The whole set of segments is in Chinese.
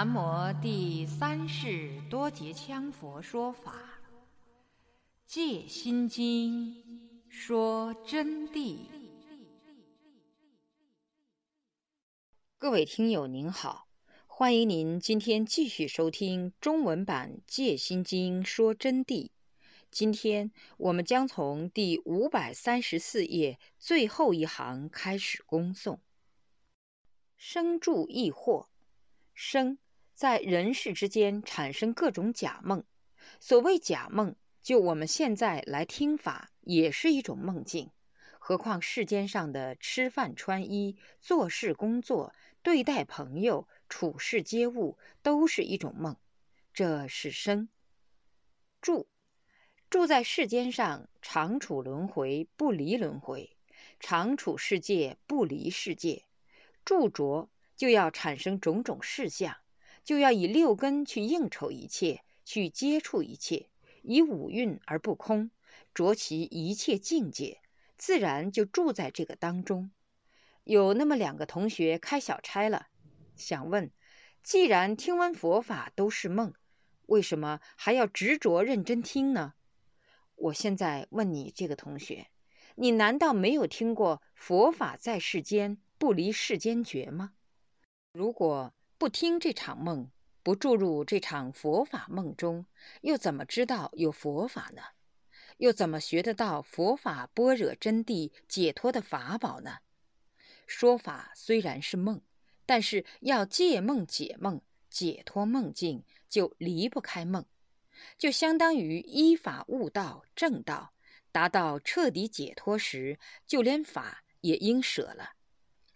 南无第三世多杰羌佛说法，《戒心经》说真谛。各位听友您好，欢迎您今天继续收听中文版《戒心经》说真谛。今天我们将从第五百三十四页最后一行开始恭诵。生住异惑，生在人世之间产生各种假梦。所谓假梦，就我们现在来听法，也是一种梦境。何况世间上的吃饭穿衣、做事工作、对待朋友、处事接物，都是一种梦。这是生住，住在世间上，常处轮回，不离轮回；常处世界，不离世界。住着就要产生种种事相，就要以六根去应酬一切，去接触一切，以五蕴而不空，着其一切境界，自然就住在这个当中。有那么两个同学开小差了，想问：既然听闻佛法都是梦，为什么还要执着认真听呢？我现在问你这个同学，你难道没有听过佛法在世间？不离世间觉吗？如果不听这场梦，不注入这场佛法梦中，又怎么知道有佛法呢？又怎么学得到佛法般若真谛解脱的法宝呢？说法虽然是梦，但是要借梦解梦、解脱梦境，就离不开梦，就相当于依法悟道、正道，达到彻底解脱时，就连法也应舍了。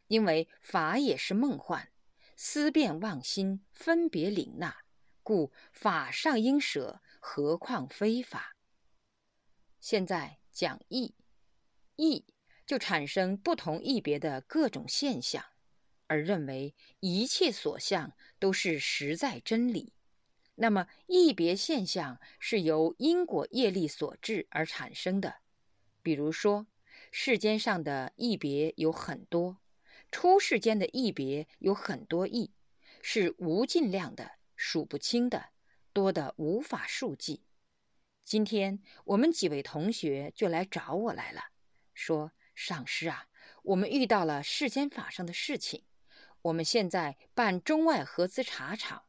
因为法也是梦幻，思辨妄心，分别领纳，故法上应舍，何况非法？现在讲义，义就产生不同义别的各种现象，而认为一切所相都是实在真理。那么义别现象是由因果业力所致而产生的。比如说，世间上的义别有很多。出世间的异别有很多异，是无尽量的、数不清的，多的无法数计。今天我们几位同学就来找我来了，说：“上师啊，我们遇到了世间法上的事情。我们现在办中外合资茶厂，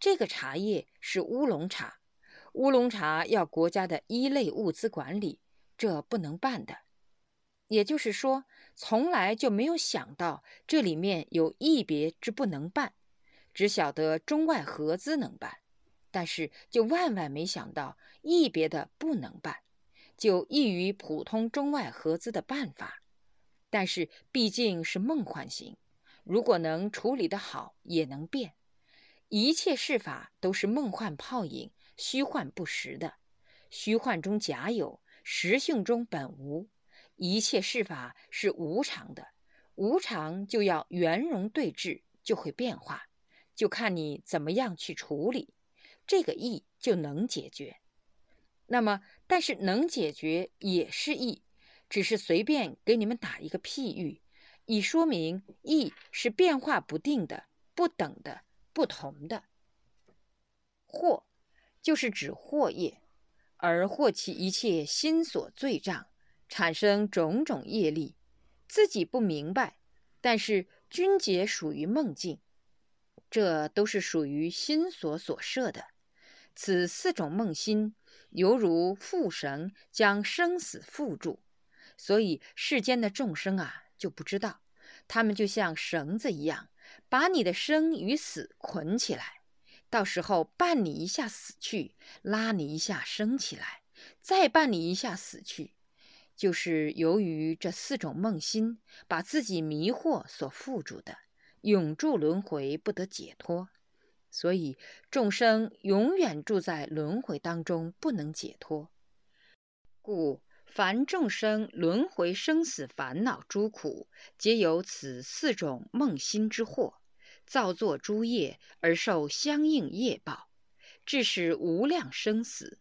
这个茶叶是乌龙茶，乌龙茶要国家的一类物资管理，这不能办的。也就是说。”从来就没有想到这里面有一别之不能办，只晓得中外合资能办，但是就万万没想到一别的不能办，就异于普通中外合资的办法。但是毕竟是梦幻型，如果能处理得好，也能变。一切事法都是梦幻泡影，虚幻不实的，虚幻中假有，实性中本无。一切事法是无常的，无常就要圆融对治，就会变化，就看你怎么样去处理，这个义就能解决。那么，但是能解决也是义，只是随便给你们打一个譬喻，以说明义是变化不定的、不等的、不同的。惑就是指惑业，而惑其一切心所罪障。产生种种业力，自己不明白，但是君结属于梦境，这都是属于心所所设的。此四种梦心，犹如缚绳将生死缚住，所以世间的众生啊就不知道，他们就像绳子一样，把你的生与死捆起来，到时候绊你一下死去，拉你一下升起来，再绊你一下死去。就是由于这四种梦心把自己迷惑所缚住的，永住轮回不得解脱，所以众生永远住在轮回当中不能解脱。故凡众生轮回生死烦恼诸苦，皆由此四种梦心之祸，造作诸业而受相应业报，致使无量生死。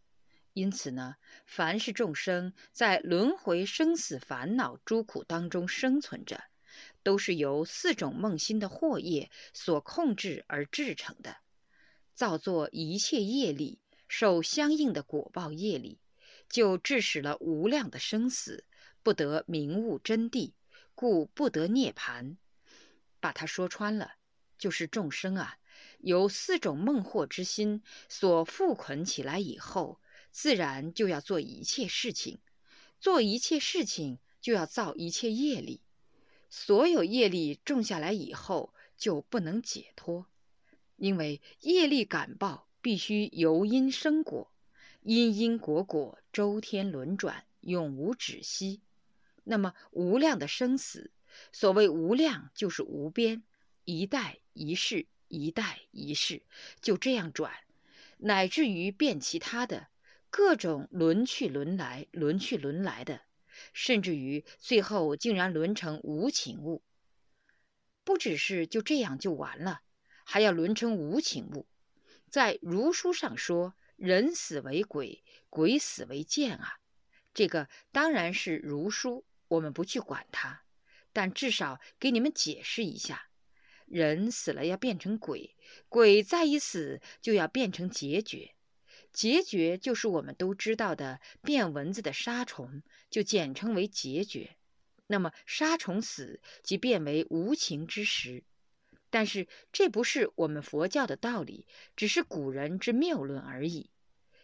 因此呢，凡是众生在轮回生死烦恼诸苦当中生存着，都是由四种梦心的惑业所控制而制成的。造作一切业力，受相应的果报业力，就致使了无量的生死，不得明悟真谛，故不得涅盘。把它说穿了，就是众生啊，由四种梦惑之心所附捆起来以后，自然就要做一切事情，做一切事情就要造一切业力，所有业力种下来以后，就不能解脱。因为业力感报必须由因生果，因因果果周天轮转，永无止息。那么无量的生死，所谓无量就是无边，一代一世，一代一世，就这样转，乃至于变其他的各种轮去轮来，轮去轮来的，甚至于最后竟然轮成无情物。不只是就这样就完了。还要轮成无情物，在儒书上说，人死为鬼，鬼死为剑啊。这个当然是儒书，我们不去管它，但至少给你们解释一下：人死了要变成鬼，鬼再一死就要变成孑孓，孑孓就是我们都知道的变蚊子的杀虫，就简称为孑孓。那么杀虫死即变为无情之时。但是这不是我们佛教的道理，只是古人之谬论而已。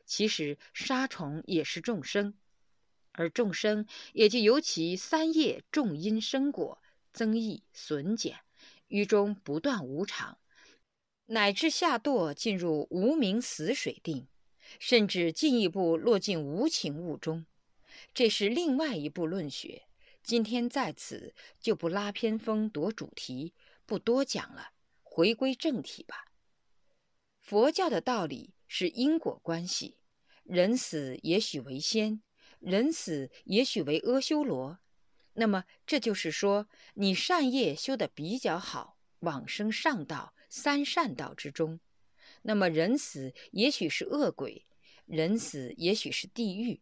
其实杀虫也是众生，而众生也就由其三业重因生果增益损减，于中不断无常，乃至下堕进入无名死水定，甚至进一步落进无情物中。这是另外一部论学。今天在此就不拉偏锋夺主题。不多讲了，回归正题吧。佛教的道理是因果关系，人死也许为仙，人死也许为阿修罗。那么这就是说，你善业修得比较好，往生上道三善道之中。那么人死也许是恶鬼，人死也许是地狱。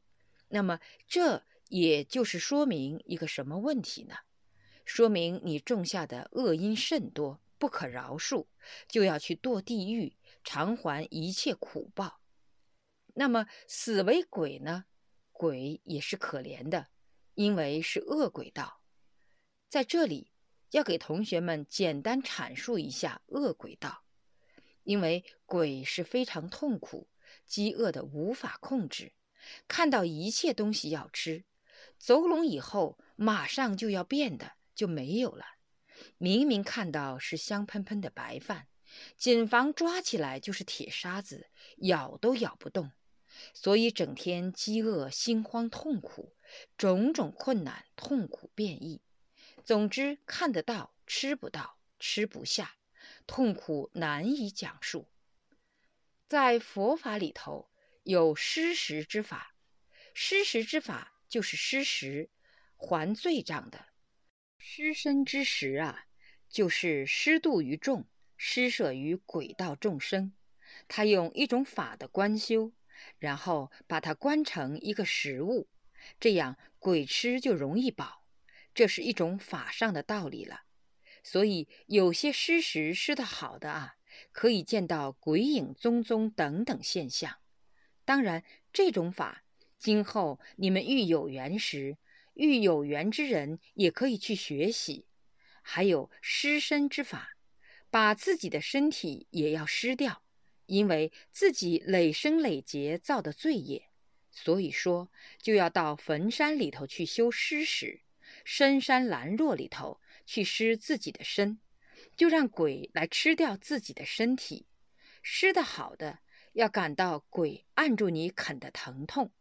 那么这也就是说明一个什么问题呢？说明你种下的恶因甚多，不可饶恕，就要去堕地狱，偿还一切苦报。那么死为鬼呢？鬼也是可怜的，因为是恶鬼道。在这里要给同学们简单阐述一下恶鬼道，因为鬼是非常痛苦、饥饿的，无法控制，看到一切东西要吃，走拢以后马上就要变的。就没有了。明明看到是香喷喷的白饭，谨防抓起来就是铁砂子，咬都咬不动。所以整天饥饿、心慌、痛苦，种种困难、痛苦变异。总之，看得到，吃不到，吃不下，痛苦难以讲述。在佛法里头有施食之法，施食之法就是施食，还罪障的。施身之时啊，就是施度于众，施舍于鬼道众生。他用一种法的观修，然后把它观成一个食物，这样鬼吃就容易饱。这是一种法上的道理了。所以有些施食施得好的啊，可以见到鬼影踪踪等等现象。当然，这种法今后你们遇有缘时。遇有缘之人也可以去学习，还有失身之法，把自己的身体也要失掉，因为自己累生累劫造的罪业，所以说就要到坟山里头去修尸时，深山兰若里头去施自己的身，就让鬼来吃掉自己的身体。施的好的，要感到鬼按住你啃的疼痛，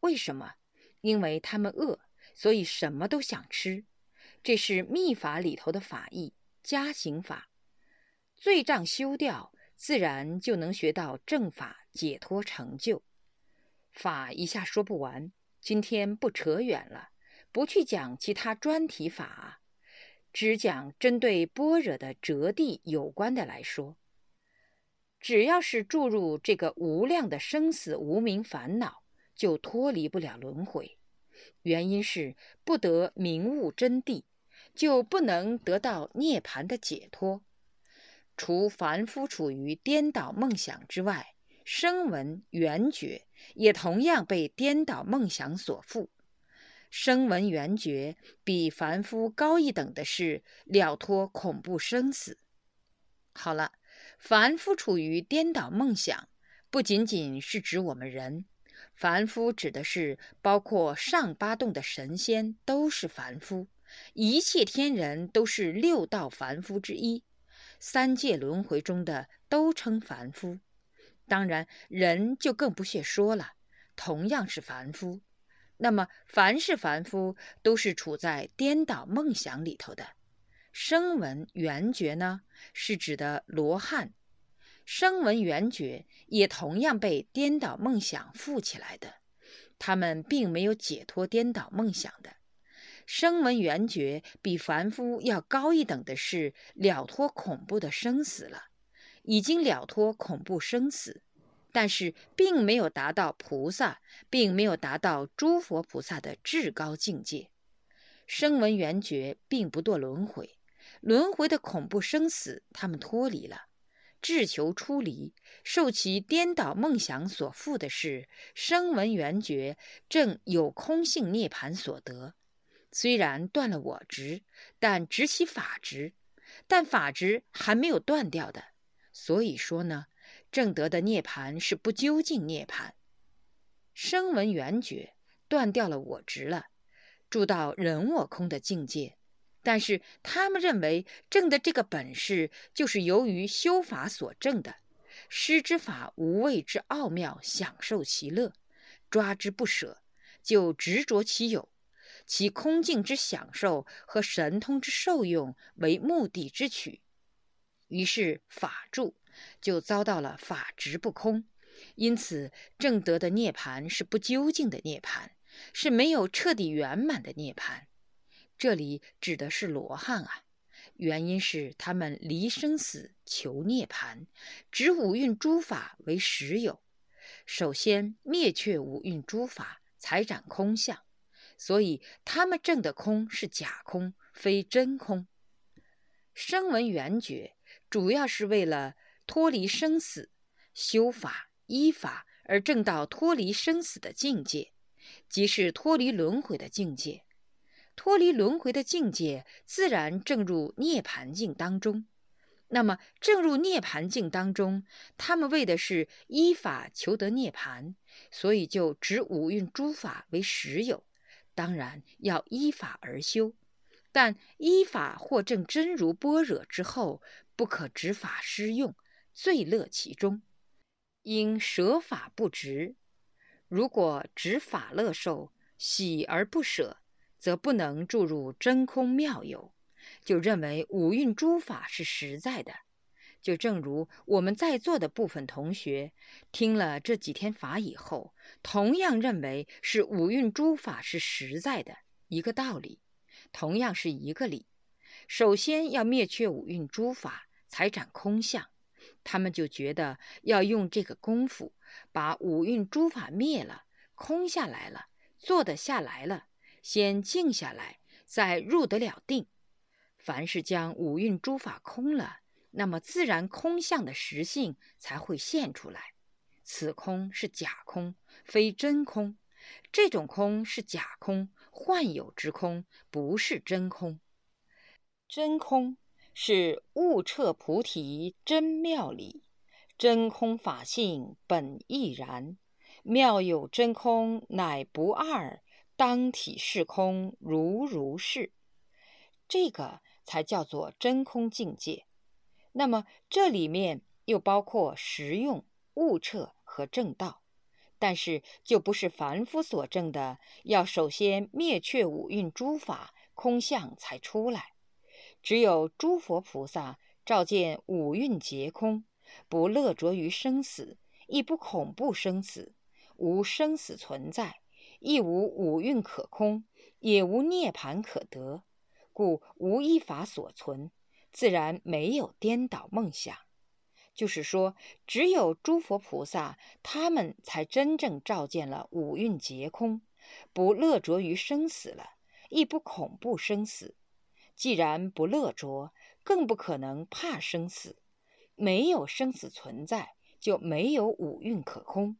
为什么？因为他们饿。所以什么都想吃，这是密法里头的法义加行法，罪障修掉，自然就能学到正法解脱成就。法一下说不完，今天不扯远了，不去讲其他专题法，只讲针对般若的哲地有关的来说。只要是注入这个无量的生死无名烦恼，就脱离不了轮回。原因是不得明悟真谛，就不能得到涅槃的解脱。除凡夫处于颠倒梦想之外，声闻缘觉也同样被颠倒梦想所缚。声闻缘觉比凡夫高一等的是了脱恐怖生死。好了，凡夫处于颠倒梦想，不仅仅是指我们人，凡夫指的是包括上八洞的神仙都是凡夫，一切天人都是六道凡夫之一，三界轮回中的都称凡夫。当然，人就更不屑说了，同样是凡夫。那么，凡是凡夫，都是处在颠倒梦想里头的。声闻缘觉呢，是指的罗汉。声闻缘觉也同样被颠倒梦想缚起来的，他们并没有解脱颠倒梦想的。声闻缘觉比凡夫要高一等的是了脱恐怖的生死了，已经了脱恐怖生死。但是，并没有达到菩萨，并没有达到诸佛菩萨的至高境界。声闻缘觉并不堕轮回，轮回的恐怖生死，他们脱离了，志求出离，受其颠倒梦想所缚的是声闻缘觉，正有空性涅盘所得。虽然断了我执，但执其法执，但法执还没有断掉的。所以说呢。正得的涅槃是不究竟涅槃，声闻缘觉断掉了我执了，住到人我空的境界。但是他们认为正的这个本事，就是由于修法所证的，施之法无畏之奥妙，享受其乐，抓之不舍，就执着其有，其空境之享受和神通之受用为目的之取，于是法住。就遭到了法执不空，因此正德的涅盘是不究竟的涅盘，是没有彻底圆满的涅盘。这里指的是罗汉啊，原因是他们离生死求涅盘，执五蕴诸法为实有。首先灭却五蕴诸法，才展空相，所以他们证的空是假空，非真空。声闻缘觉主要是为了。脱离生死，修法依法而证到脱离生死的境界，即是脱离轮回的境界。脱离轮回的境界，自然正入涅盘境当中。那么，正入涅盘境当中，他们为的是依法求得涅盘，所以就执五蕴诸法为实有。当然要依法而修，但依法获证真如般若之后，不可执法施用。最乐其中，应舍法不执。如果执法乐受，喜而不舍，则不能注入真空妙有，就认为五蕴诸法是实在的。就正如我们在座的部分同学听了这几天法以后，同样认为是五蕴诸法是实在的一个道理，同样是一个理。首先要灭却五蕴诸法，才展空相。他们就觉得要用这个功夫，把五蕴诸法灭了，空下来了，坐得下来了，先静下来，再入得了定。凡是将五蕴诸法空了，那么自然空相的实性才会现出来。此空是假空，非真空。这种空是假空，幻有之空，不是真空。真空。是悟彻菩提真妙理，真空法性本亦然，妙有真空乃不二，当体是空如如是，这个才叫做真空境界。那么这里面又包括实用、悟彻和正道，但是就不是凡夫所证的，要首先灭却五蕴诸法空相才出来。只有诸佛菩萨照见五蕴皆空，不乐着于生死，亦不恐怖生死，无生死存在，亦无五蕴可空，也无涅盘可得，故无一法所存，自然没有颠倒梦想。就是说，只有诸佛菩萨，他们才真正照见了五蕴皆空，不乐着于生死了，亦不恐怖生死。既然不乐着，更不可能怕生死，没有生死存在，就没有五蕴可空，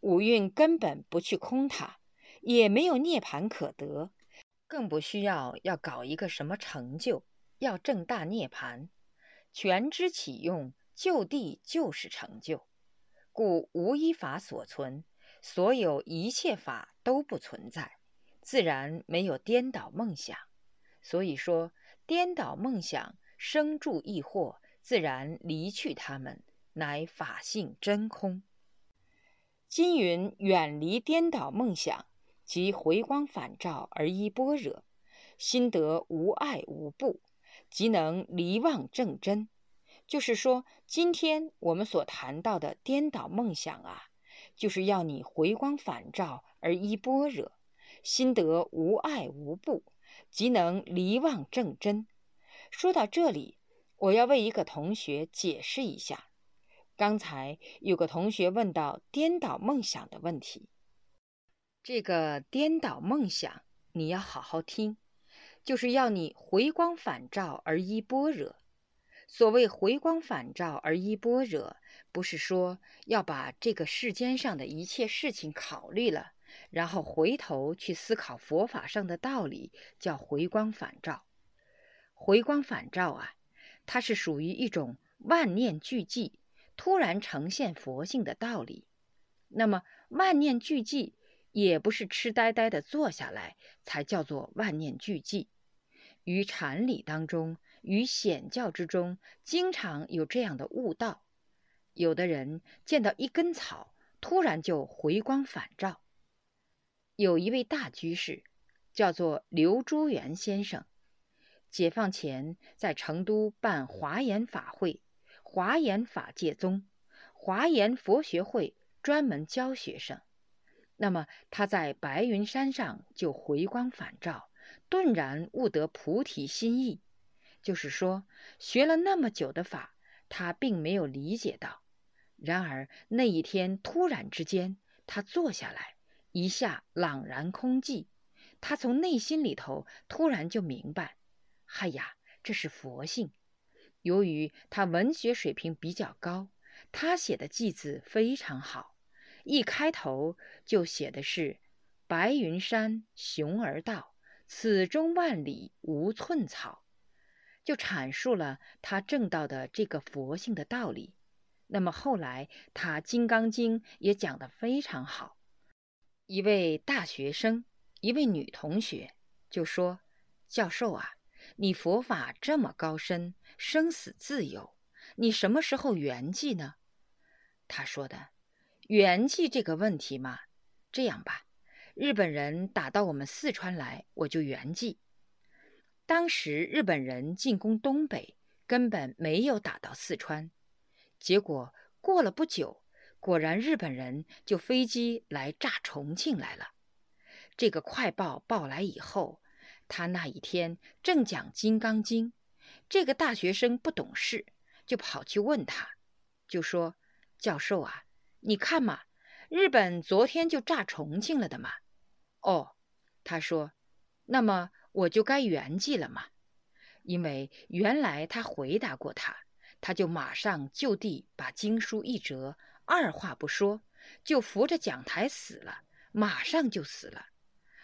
五蕴根本不去空它，也没有涅槃可得，更不需要要搞一个什么成就，要正大涅槃，全知启用，就地就是成就，故无一法所存，所有一切法都不存在，自然没有颠倒梦想。所以说，颠倒梦想生住异惑。自然离去，他们乃法性真空。今云远离颠倒梦想，即回光返照而依般若，心得无爱无不，即能离妄正真。就是说，今天我们所谈到的颠倒梦想啊，就是要你回光返照而依般若，心得无爱无不，即能离妄正真。说到这里。我要为一个同学解释一下，刚才有个同学问到颠倒梦想的问题。这个颠倒梦想你要好好听，就是要你回光返照而依般若。所谓回光返照而依般若，不是说要把这个世间上的一切事情考虑了，然后回头去思考佛法上的道理，叫回光返照。回光返照啊！它是属于一种万念俱寂，突然呈现佛性的道理。那么万念俱寂，也不是痴呆呆的坐下来才叫做万念俱寂。于禅理当中，于显教之中，经常有这样的悟道。有的人见到一根草，突然就回光返照。有一位大居士，叫做刘朱元先生。解放前，在成都办华严法会，华严法界宗，华严佛学会专门教学生。那么他在白云山上就回光返照，顿然悟得菩提心意。就是说，学了那么久的法，他并没有理解到。然而那一天突然之间，他坐下来，一下朗然空寂。他从内心里头突然就明白。嗨呀，这是佛性。由于他文学水平比较高，他写的偈子非常好。一开头就写的是“白云山雄而道，此中万里无寸草”，就阐述了他正道的这个佛性的道理。那么后来他《金刚经》也讲得非常好。一位大学生，一位女同学就说：“教授啊。”你佛法这么高深，生死自由，你什么时候圆寂呢？他说的，圆寂这个问题嘛，这样吧，日本人打到我们四川来，我就圆寂。当时日本人进攻东北，根本没有打到四川，结果过了不久，果然日本人就飞机来炸重庆来了。这个快报报来以后。他那一天正讲《金刚经》，这个大学生不懂事，就跑去问他，就说：“教授啊，你看嘛，日本昨天就炸重庆了的嘛。”哦，他说：“那么我就该圆寂了嘛？因为原来他回答过他，他就马上就地把经书一折，二话不说，就扶着讲台死了，马上就死了。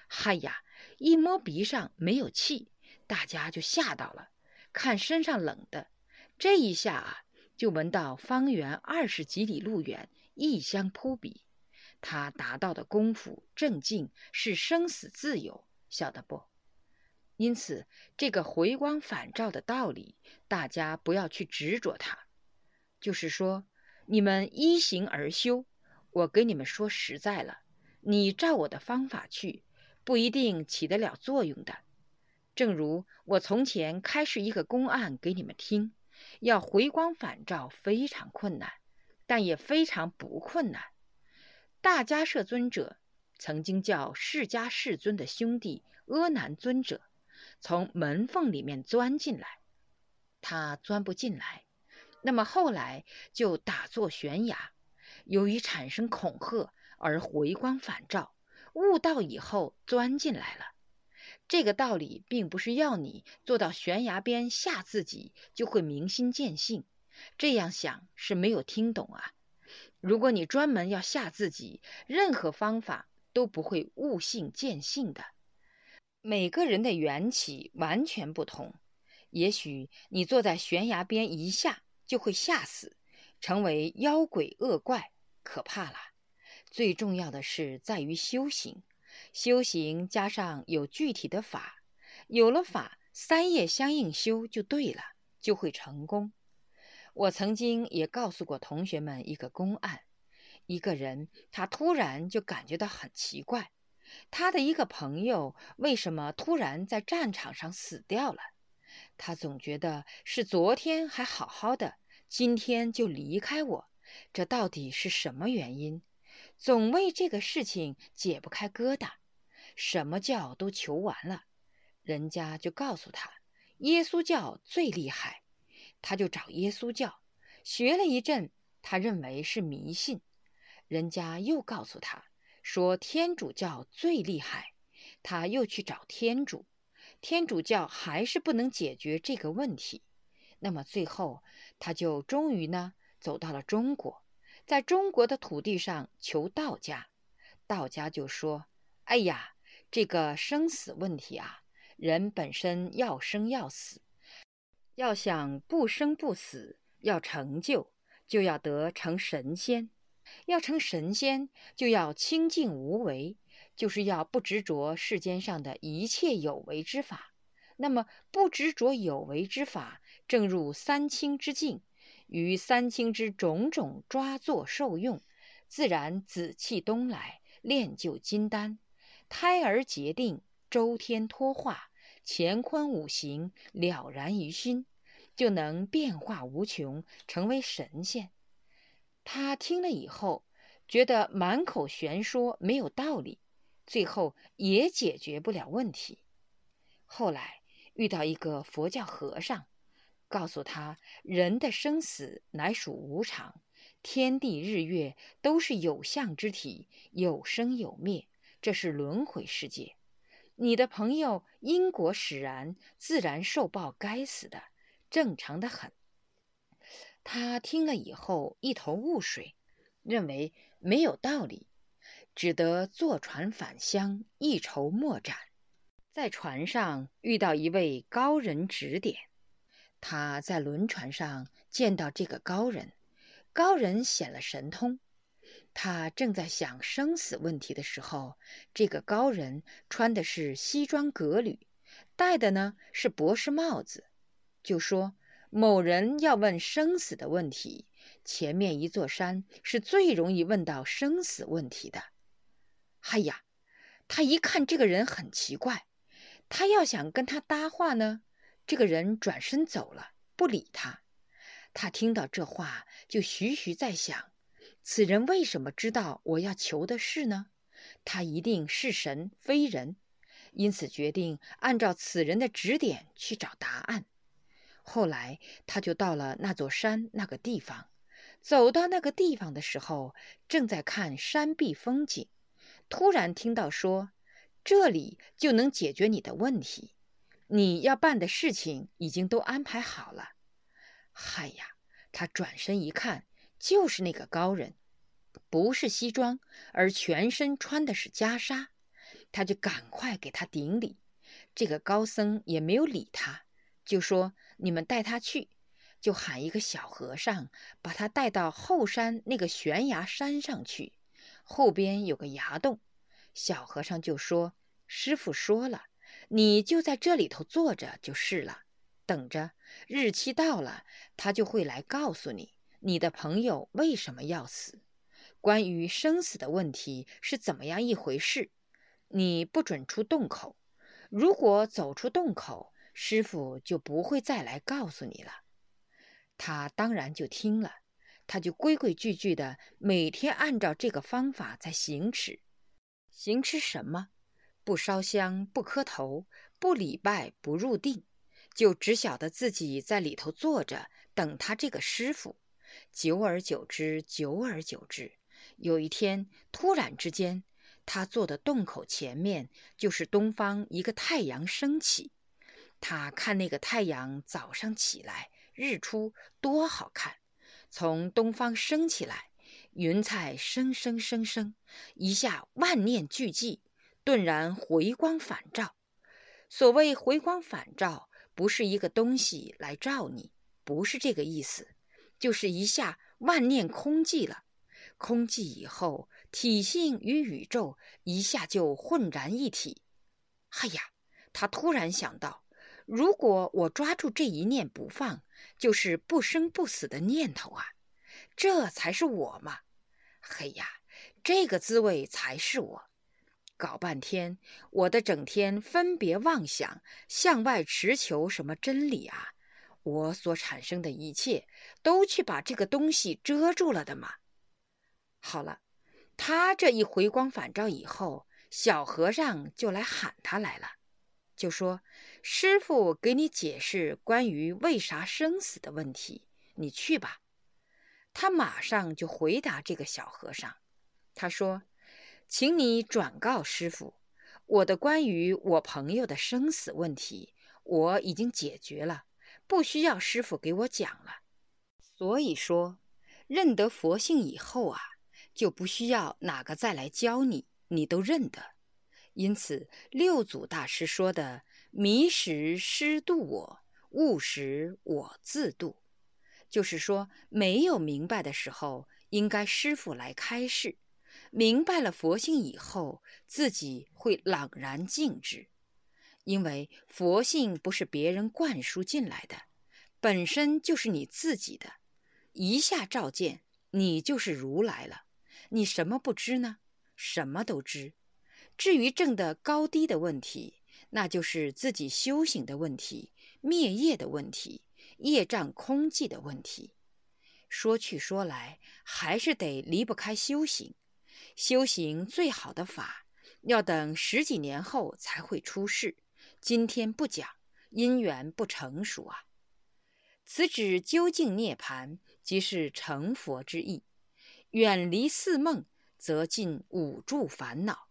嗨呀！”一摸鼻上没有气，大家就吓到了。看身上冷的，这一下啊，就闻到方圆二十几里路远异香扑鼻。他达到的功夫正静，是生死自由，晓得不？因此，这个回光返照的道理，大家不要去执着它。就是说，你们依行而修。我给你们说实在了，你照我的方法去。不一定起得了作用的。正如我从前开示一个公案给你们听，要回光返照非常困难，但也非常不困难。大迦摄尊者曾经叫释迦世尊的兄弟阿难尊者从门缝里面钻进来，他钻不进来，那么后来就打坐悬崖，由于产生恐吓而回光返照。悟道以后钻进来了，这个道理并不是要你坐到悬崖边吓自己就会明心见性，这样想是没有听懂啊。如果你专门要吓自己，任何方法都不会悟性见性的。每个人的缘起完全不同，也许你坐在悬崖边一下就会吓死，成为妖鬼恶怪，可怕了。最重要的是在于修行，修行加上有具体的法，有了法，三业相应修就对了，就会成功。我曾经也告诉过同学们一个公案：一个人他突然就感觉到很奇怪。他的一个朋友为什么突然在战场上死掉了？他总觉得是昨天还好好的，今天就离开我，这到底是什么原因？总为这个事情解不开疙瘩，什么教都求完了，人家就告诉他，耶稣教最厉害，他就找耶稣教学了一阵，他认为是迷信，人家又告诉他。说天主教最厉害，他又去找天主，天主教还是不能解决这个问题。那么最后，他就终于呢走到了中国，在中国的土地上求道家，道家就说：“哎呀，这个生死问题啊，人本身要生要死，要想不生不死，要成就，就要得成神仙。”要成神仙，就要清净无为，就是要不执着世间上的一切有为之法。那么，不执着有为之法，正入三清之境，于三清之种种抓作受用，自然紫气东来，炼就金丹，胎儿结定，周天托化，乾坤五行了然于心，就能变化无穷，成为神仙。他听了以后，觉得满口玄说没有道理，最后也解决不了问题。后来遇到一个佛教和尚，告诉他：人的生死乃属无常，天地日月都是有相之体，有生有灭，这是轮回世界。你的朋友因果使然，自然受报该死的，正常的很。他听了以后一头雾水，认为没有道理，只得坐船返乡，一筹莫展。在船上遇到一位高人指点，他在轮船上见到这个高人，高人显了神通。他正在想生死问题的时候，这个高人穿的是西装革履，戴的呢是博士帽子，就说。某人要问生死的问题，前面一座山是最容易问到生死问题的。哎呀，他一看这个人很奇怪，他要想跟他搭话呢，这个人转身走了，不理他。他听到这话，就徐徐在想：此人为什么知道我要求的事呢？他一定是神非人，因此决定按照此人的指点去找答案。后来，他就到了那座山那个地方。走到那个地方的时候，正在看山壁风景，突然听到说：“这里就能解决你的问题，你要办的事情已经都安排好了。”嗨呀！他转身一看，就是那个高人，不是西装，而全身穿的是袈裟。他就赶快给他顶礼。这个高僧也没有理他，就说。你们带他去，就喊一个小和尚，把他带到后山那个悬崖山上去。后边有个崖洞，小和尚就说：“师傅说了，你就在这里头坐着就是了，等着日期到了，他就会来告诉你，你的朋友为什么要死，关于生死的问题是怎么样一回事。你不准出洞口，如果走出洞口。”师傅就不会再来告诉你了，他当然就听了，他就规规矩矩的每天按照这个方法在行持。行持什么？不烧香，不磕头，不礼拜，不入定，就只晓得自己在里头坐着等他这个师傅。久而久之，久而久之，有一天突然之间，他坐的洞口前面就是东方一个太阳升起。他看那个太阳早上起来日出多好看！从东方升起来，云彩生生生生，一下万念俱寂，顿然回光返照。所谓回光返照，不是一个东西来照你，不是这个意思，就是一下万念空寂了。空寂以后，体性与宇宙一下就浑然一体。哎呀，他突然想到，如果我抓住这一念不放，就是不生不死的念头啊，这才是我嘛！嘿呀，这个滋味才是我。搞半天，我的整天分别妄想，向外持求什么真理啊？我所产生的一切，都去把这个东西遮住了的嘛。好了，他这一回光返照以后，小和尚就来喊他来了，就说：“师傅给你解释关于为啥生死的问题，你去吧。”他马上就回答这个小和尚，他说：“请你转告师傅，我的关于我朋友的生死问题，我已经解决了，不需要师傅给我讲了。所以说，认得佛性以后啊。”就不需要哪个再来教你，你都认得。因此，六祖大师说的“迷时师度我，悟时我自度”，就是说，没有明白的时候，应该师傅来开示；明白了佛性以后，自己会朗然静止。因为佛性不是别人灌输进来的，本身就是你自己的，一下照见，你就是如来了。你什么不知呢？什么都知。至于证的高低的问题，那就是自己修行的问题、灭业的问题、业障空寂的问题。说去说来，还是得离不开修行。修行最好的法，要等十几年后才会出世。今天不讲，因缘不成熟啊。此指究竟涅盘，即是成佛之意。远离四梦，则尽五住烦恼。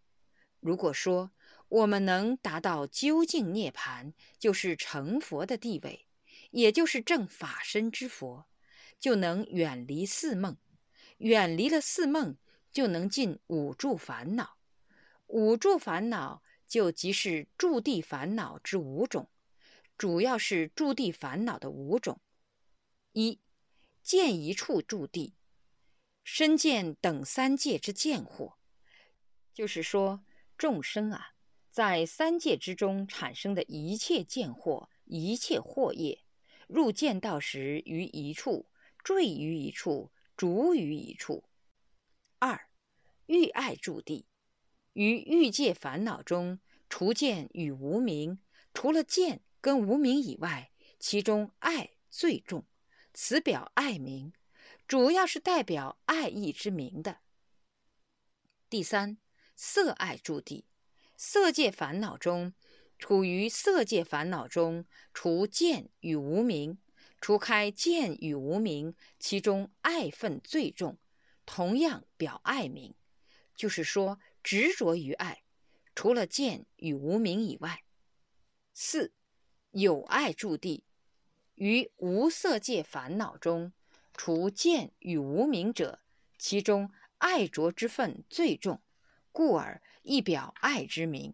如果说我们能达到究竟涅盘，就是成佛的地位，也就是正法身之佛，就能远离四梦。远离了四梦，就能尽五住烦恼。五住烦恼就即是住地烦恼之五种，主要是住地烦恼的五种：一见一处住地。身见等三界之见惑，就是说众生啊，在三界之中产生的一切见惑、一切惑业，入见道时于一处，坠于一处，逐于一处。二欲爱住地，于欲界烦恼中，除见与无明，除了见跟无明以外，其中爱最重，此表爱名。主要是代表爱意之名的。第三，色爱住地，色界烦恼中，处于色界烦恼中，除见与无明，除开见与无明，其中爱愤最重，同样表爱名，就是说执着于爱，除了见与无明以外。四，有爱住地，于无色界烦恼中。除见与无明者，其中爱着之分最重，故而一表爱之名。